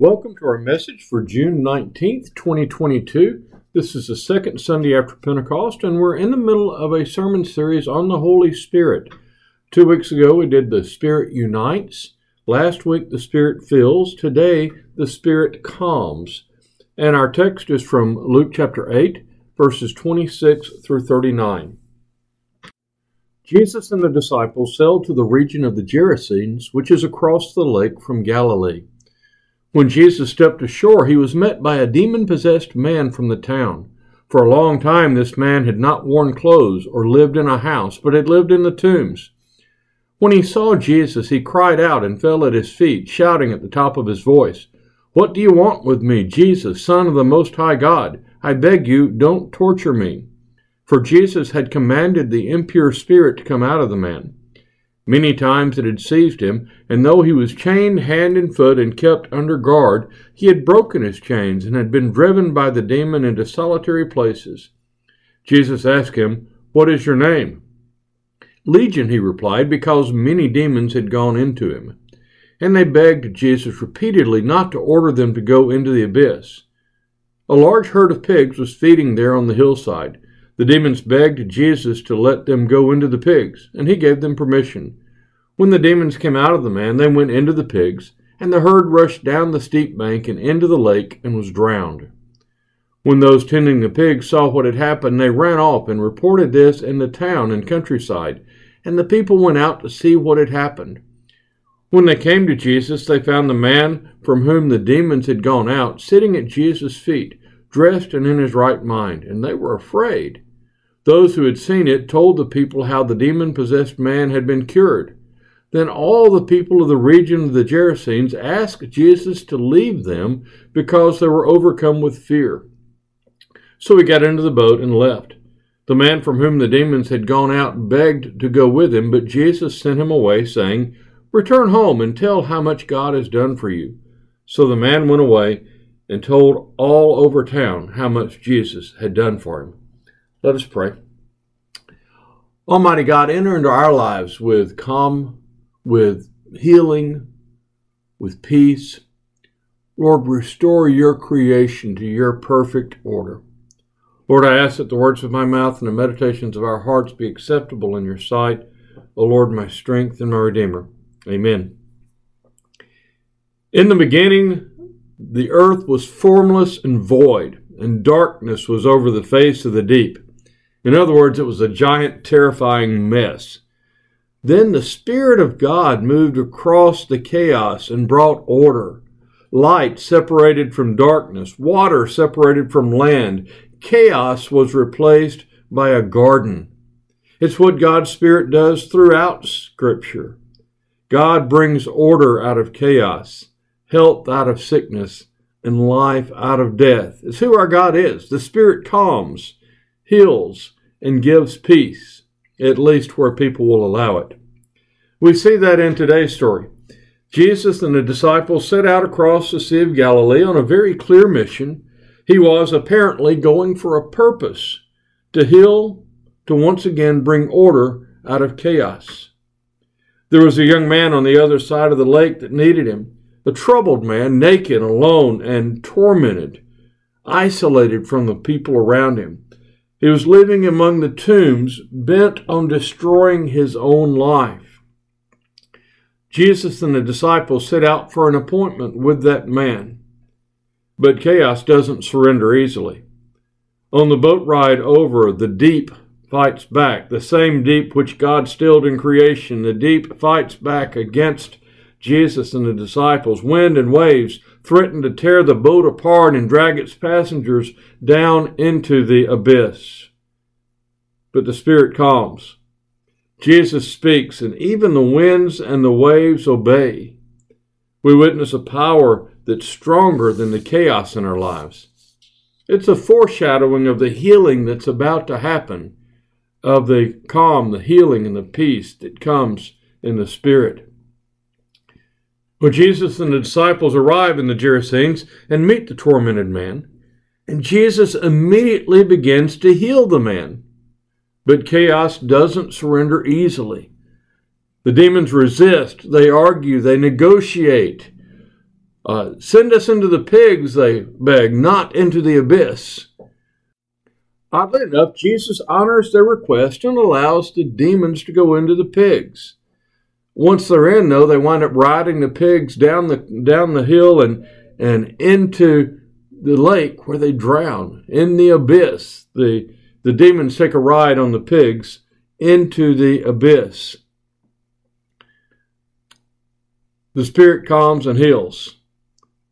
Welcome to our message for June 19th, 2022. This is the second Sunday after Pentecost, and we're in the middle of a sermon series on the Holy Spirit. Two weeks ago, we did The Spirit Unites. Last week, The Spirit Fills. Today, The Spirit Calms. And our text is from Luke chapter 8, verses 26 through 39. Jesus and the disciples sailed to the region of the Gerasenes, which is across the lake from Galilee. When Jesus stepped ashore, he was met by a demon possessed man from the town. For a long time, this man had not worn clothes or lived in a house, but had lived in the tombs. When he saw Jesus, he cried out and fell at his feet, shouting at the top of his voice, What do you want with me, Jesus, Son of the Most High God? I beg you, don't torture me. For Jesus had commanded the impure spirit to come out of the man. Many times it had seized him, and though he was chained hand and foot and kept under guard, he had broken his chains and had been driven by the demon into solitary places. Jesus asked him, What is your name? Legion, he replied, because many demons had gone into him. And they begged Jesus repeatedly not to order them to go into the abyss. A large herd of pigs was feeding there on the hillside. The demons begged Jesus to let them go into the pigs, and he gave them permission. When the demons came out of the man, they went into the pigs, and the herd rushed down the steep bank and into the lake and was drowned. When those tending the pigs saw what had happened, they ran off and reported this in the town and countryside, and the people went out to see what had happened. When they came to Jesus, they found the man from whom the demons had gone out sitting at Jesus' feet, dressed and in his right mind, and they were afraid. Those who had seen it told the people how the demon possessed man had been cured. Then all the people of the region of the Gerasenes asked Jesus to leave them because they were overcome with fear. So he got into the boat and left. The man from whom the demons had gone out begged to go with him, but Jesus sent him away, saying, Return home and tell how much God has done for you. So the man went away and told all over town how much Jesus had done for him. Let us pray. Almighty God, enter into our lives with calm, with healing, with peace. Lord, restore your creation to your perfect order. Lord, I ask that the words of my mouth and the meditations of our hearts be acceptable in your sight, O Lord, my strength and my Redeemer. Amen. In the beginning, the earth was formless and void, and darkness was over the face of the deep in other words, it was a giant, terrifying mess. Then the Spirit of God moved across the chaos and brought order. Light separated from darkness, water separated from land. Chaos was replaced by a garden. It's what God's Spirit does throughout Scripture. God brings order out of chaos, health out of sickness, and life out of death. It's who our God is. The Spirit calms, heals, and gives peace, at least where people will allow it. We see that in today's story. Jesus and the disciples set out across the Sea of Galilee on a very clear mission. He was apparently going for a purpose to heal, to once again bring order out of chaos. There was a young man on the other side of the lake that needed him, a troubled man, naked, alone, and tormented, isolated from the people around him. He was living among the tombs, bent on destroying his own life. Jesus and the disciples set out for an appointment with that man. But chaos doesn't surrender easily. On the boat ride over, the deep fights back, the same deep which God stilled in creation. The deep fights back against Jesus and the disciples. Wind and waves threatened to tear the boat apart and drag its passengers down into the abyss. But the Spirit calms. Jesus speaks, and even the winds and the waves obey. We witness a power that's stronger than the chaos in our lives. It's a foreshadowing of the healing that's about to happen, of the calm, the healing, and the peace that comes in the Spirit. Well, Jesus and the disciples arrive in the Gerasenes and meet the tormented man, and Jesus immediately begins to heal the man. But chaos doesn't surrender easily. The demons resist, they argue, they negotiate. Uh, send us into the pigs, they beg, not into the abyss. Oddly enough, Jesus honors their request and allows the demons to go into the pigs. Once they're in, though, they wind up riding the pigs down the down the hill and and into the lake where they drown in the abyss. The the demons take a ride on the pigs into the abyss. The spirit calms and heals.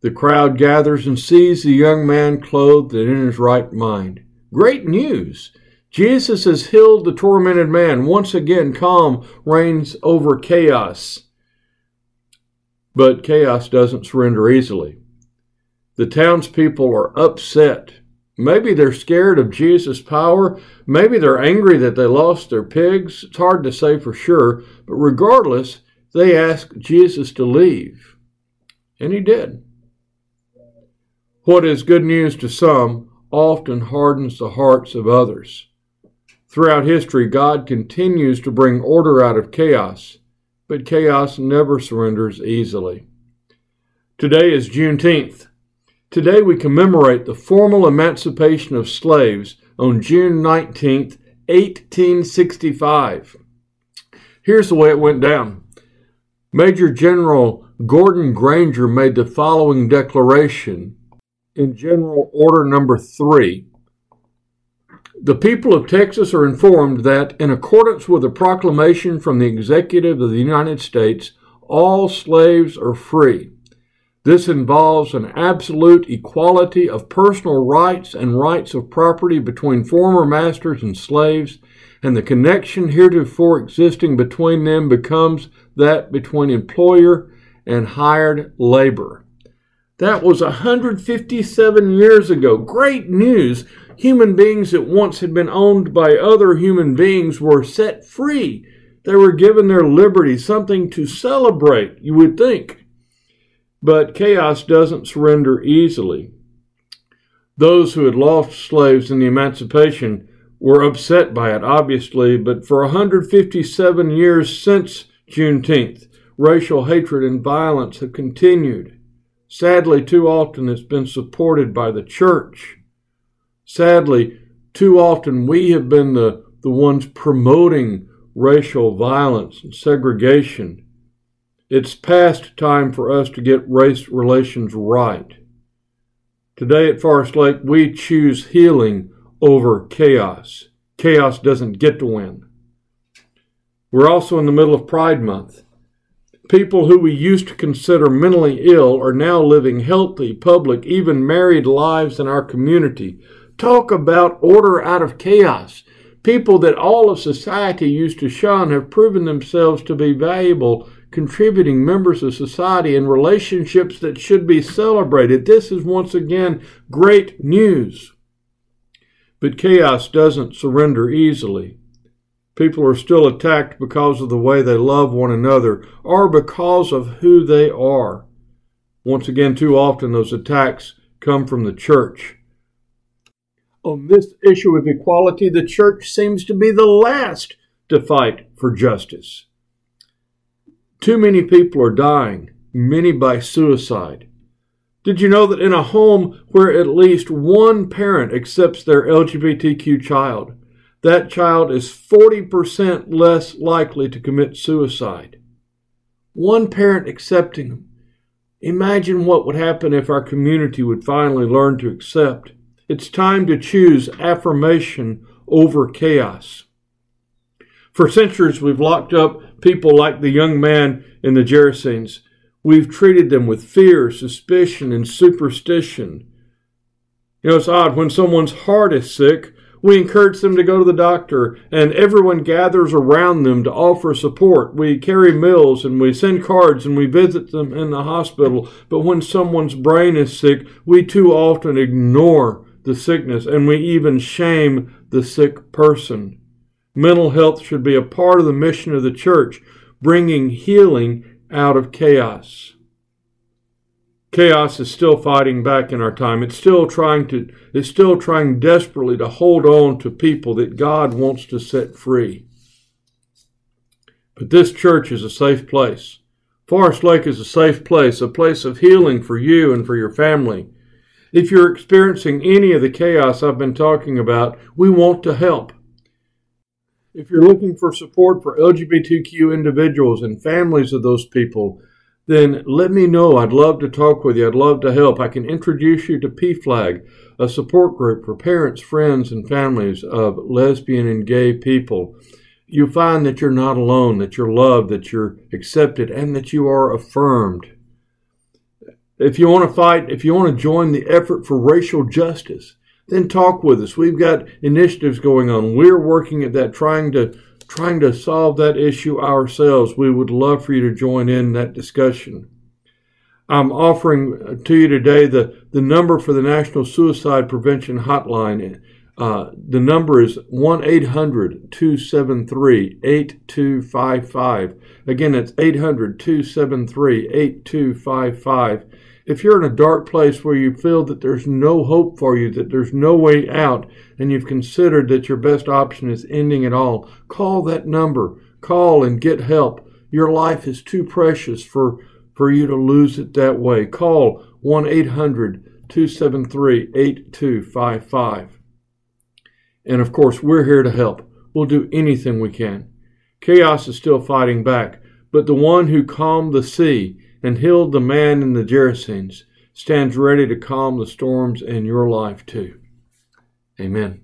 The crowd gathers and sees the young man clothed and in his right mind. Great news! Jesus has healed the tormented man. Once again, calm reigns over chaos. But chaos doesn't surrender easily. The townspeople are upset. Maybe they're scared of Jesus' power. Maybe they're angry that they lost their pigs. It's hard to say for sure. But regardless, they ask Jesus to leave. And he did. What is good news to some often hardens the hearts of others. Throughout history, God continues to bring order out of chaos, but chaos never surrenders easily. Today is Juneteenth. Today we commemorate the formal emancipation of slaves on June 19, 1865. Here's the way it went down. Major General Gordon Granger made the following declaration in General Order Number 3, the people of Texas are informed that, in accordance with a proclamation from the Executive of the United States, all slaves are free. This involves an absolute equality of personal rights and rights of property between former masters and slaves, and the connection heretofore existing between them becomes that between employer and hired labor. That was 157 years ago. Great news. Human beings that once had been owned by other human beings were set free. They were given their liberty, something to celebrate, you would think. But chaos doesn't surrender easily. Those who had lost slaves in the emancipation were upset by it, obviously, but for 157 years since Juneteenth, racial hatred and violence have continued. Sadly, too often it's been supported by the church. Sadly, too often we have been the, the ones promoting racial violence and segregation. It's past time for us to get race relations right. Today at Forest Lake, we choose healing over chaos. Chaos doesn't get to win. We're also in the middle of Pride Month. People who we used to consider mentally ill are now living healthy, public, even married lives in our community. Talk about order out of chaos. People that all of society used to shun have proven themselves to be valuable, contributing members of society in relationships that should be celebrated. This is once again great news. But chaos doesn't surrender easily. People are still attacked because of the way they love one another or because of who they are. Once again, too often those attacks come from the church. On this issue of equality, the church seems to be the last to fight for justice. Too many people are dying, many by suicide. Did you know that in a home where at least one parent accepts their LGBTQ child, that child is 40% less likely to commit suicide. One parent accepting them. Imagine what would happen if our community would finally learn to accept. It's time to choose affirmation over chaos. For centuries, we've locked up people like the young man in the Gerasenes. We've treated them with fear, suspicion, and superstition. You know, it's odd when someone's heart is sick, we encourage them to go to the doctor, and everyone gathers around them to offer support. We carry meals and we send cards and we visit them in the hospital. But when someone's brain is sick, we too often ignore the sickness and we even shame the sick person. Mental health should be a part of the mission of the church, bringing healing out of chaos. Chaos is still fighting back in our time. It's still trying to it's still trying desperately to hold on to people that God wants to set free. But this church is a safe place Forest Lake is a safe place, a place of healing for you and for your family. If you're experiencing any of the chaos I've been talking about, we want to help. If you're looking for support for LGBTQ individuals and families of those people, then let me know. I'd love to talk with you. I'd love to help. I can introduce you to PFLAG, a support group for parents, friends, and families of lesbian and gay people. You find that you're not alone, that you're loved, that you're accepted, and that you are affirmed. If you want to fight, if you want to join the effort for racial justice, then talk with us. We've got initiatives going on. We're working at that, trying to trying to solve that issue ourselves. We would love for you to join in that discussion. I'm offering to you today the, the number for the National Suicide Prevention Hotline. Uh, the number is 1 800 273 8255. Again, it's 800 273 8255 if you're in a dark place where you feel that there's no hope for you, that there's no way out, and you've considered that your best option is ending it all, call that number. Call and get help. Your life is too precious for, for you to lose it that way. Call 1 800 273 8255. And of course, we're here to help. We'll do anything we can. Chaos is still fighting back, but the one who calmed the sea and healed the man in the Gerasenes, stands ready to calm the storms in your life too. Amen.